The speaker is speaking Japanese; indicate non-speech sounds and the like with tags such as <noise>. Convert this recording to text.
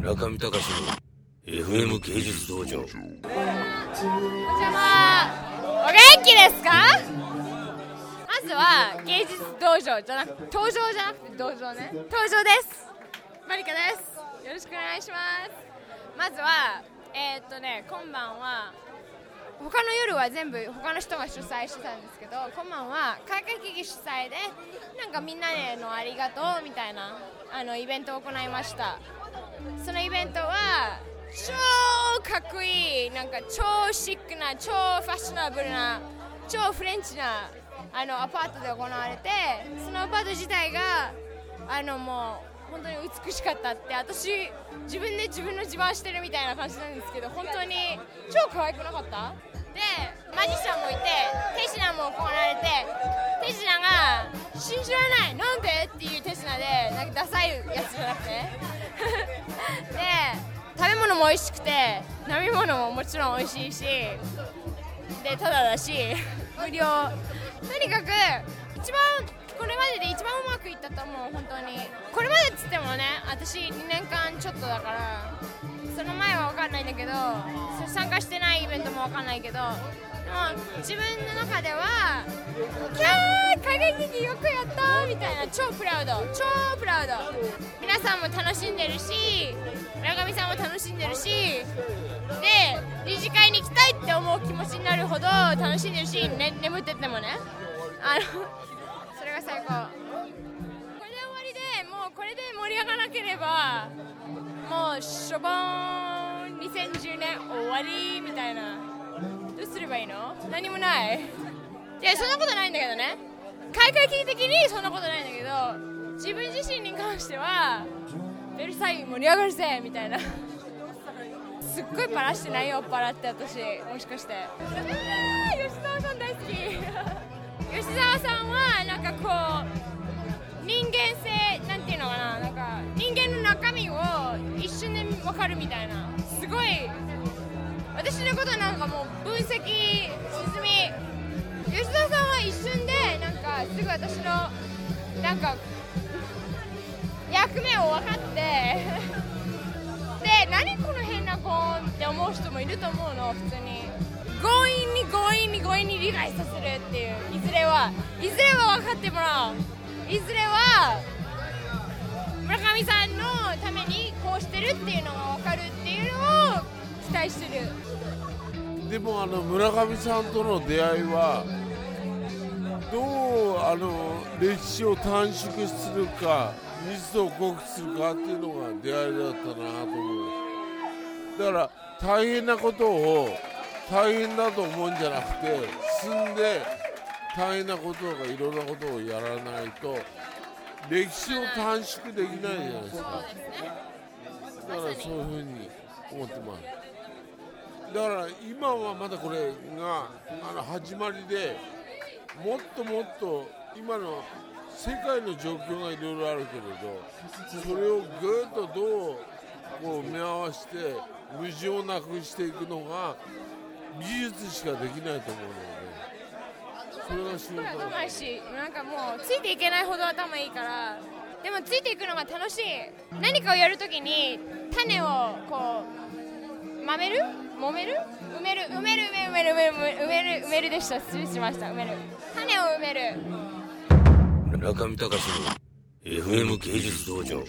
村上隆の FM 芸術道場。お邪魔お元気ですか？まずは芸術道場じゃなく登場じゃなくて道場ね。登場です。マリカです。よろしくお願いします。まずはえー、っとね今晩は他の夜は全部他の人が主催してたんですけど今晩は開会劇主催でなんかみんなへのありがとうみたいなあのイベントを行いました。そのイベントは超かっこいい。なんか超シックな超ファッショナブルな超フレンチなあのアパートで行われてそのアパート自体があのもう本当に美しかったって私自分で自分の自慢してるみたいな感じなんですけど本当に超可愛くなかった？でマジシャンもいて手品も行われて手品が信じられないなんでっていう手品でなんかダサいやつじゃなくても美味しくて飲み物ももちろん美味しいしでただだし無料。とにかく一番これまでで一番うまくいったと思う本当に。これまでっつってもね私2年間ちょっとだからその前は分かんないんだけど参加してないイベントも分かんないけどでも自分の中ではキャー加減劇よくみたいな。超プラウド。超プラウド。皆さんも楽しんでるし村上さんも楽しんでるしで理事会に行きたいって思う気持ちになるほど楽しんでるし、ね、眠っててもね。あのそれが最高。これで終わりでもうこれで盛り上がらなければもうしょぼーん2010年終わりみたいな。どうすればいいの？何もない。いやそんなことないんだけどね。開会期的にそんなことないんだけど自分自身に関してはベルサイユ盛り上がるぜみたいな。すっごいパラしてないよパって私もしかして。吉沢さん大好き。<laughs> 吉沢さんはなんかこう人間性なんていうのかななんか人間の中身を一瞬で分かるみたいな。すごい私のことなんかもう分析進み。吉田さんは一瞬ですぐ私のなんか役目を分かって <laughs> で何この変な子って思う人もいると思うの普通に。強引に強引に強引に理解させるっていういずれはいずれは分かってもらう。いずれは村上さんのためにこうしてるっていうのが分かるっていうのを期待してる。でもあの村上さんとの出会いはどうあの歴史を短縮するか密度を濃くするかっていうのが出会いだったなと思う。だから大変なことを大変だと思うんじゃなくて進んで大変なこととかいろんなことをやらないと歴史を短縮できないじゃないですか。だからそういうふうに思ってます。だから今はまだこれがあの始まりでもっともっと今の世界の状況がいろいろあるけれどそれをぐっとどうこう目合わせて矛盾をなくしていくのが技術しかできないと思うので。それが仕事頭いいしなんかもうついていけないほど頭いいからでもついていくのが楽しい。何かをやるときに種をこうまめる？揉める？埋める？埋める？埋める？埋める？埋める？埋める？でした失礼しました埋める？種を埋める？中見隆の FM 芸術道場。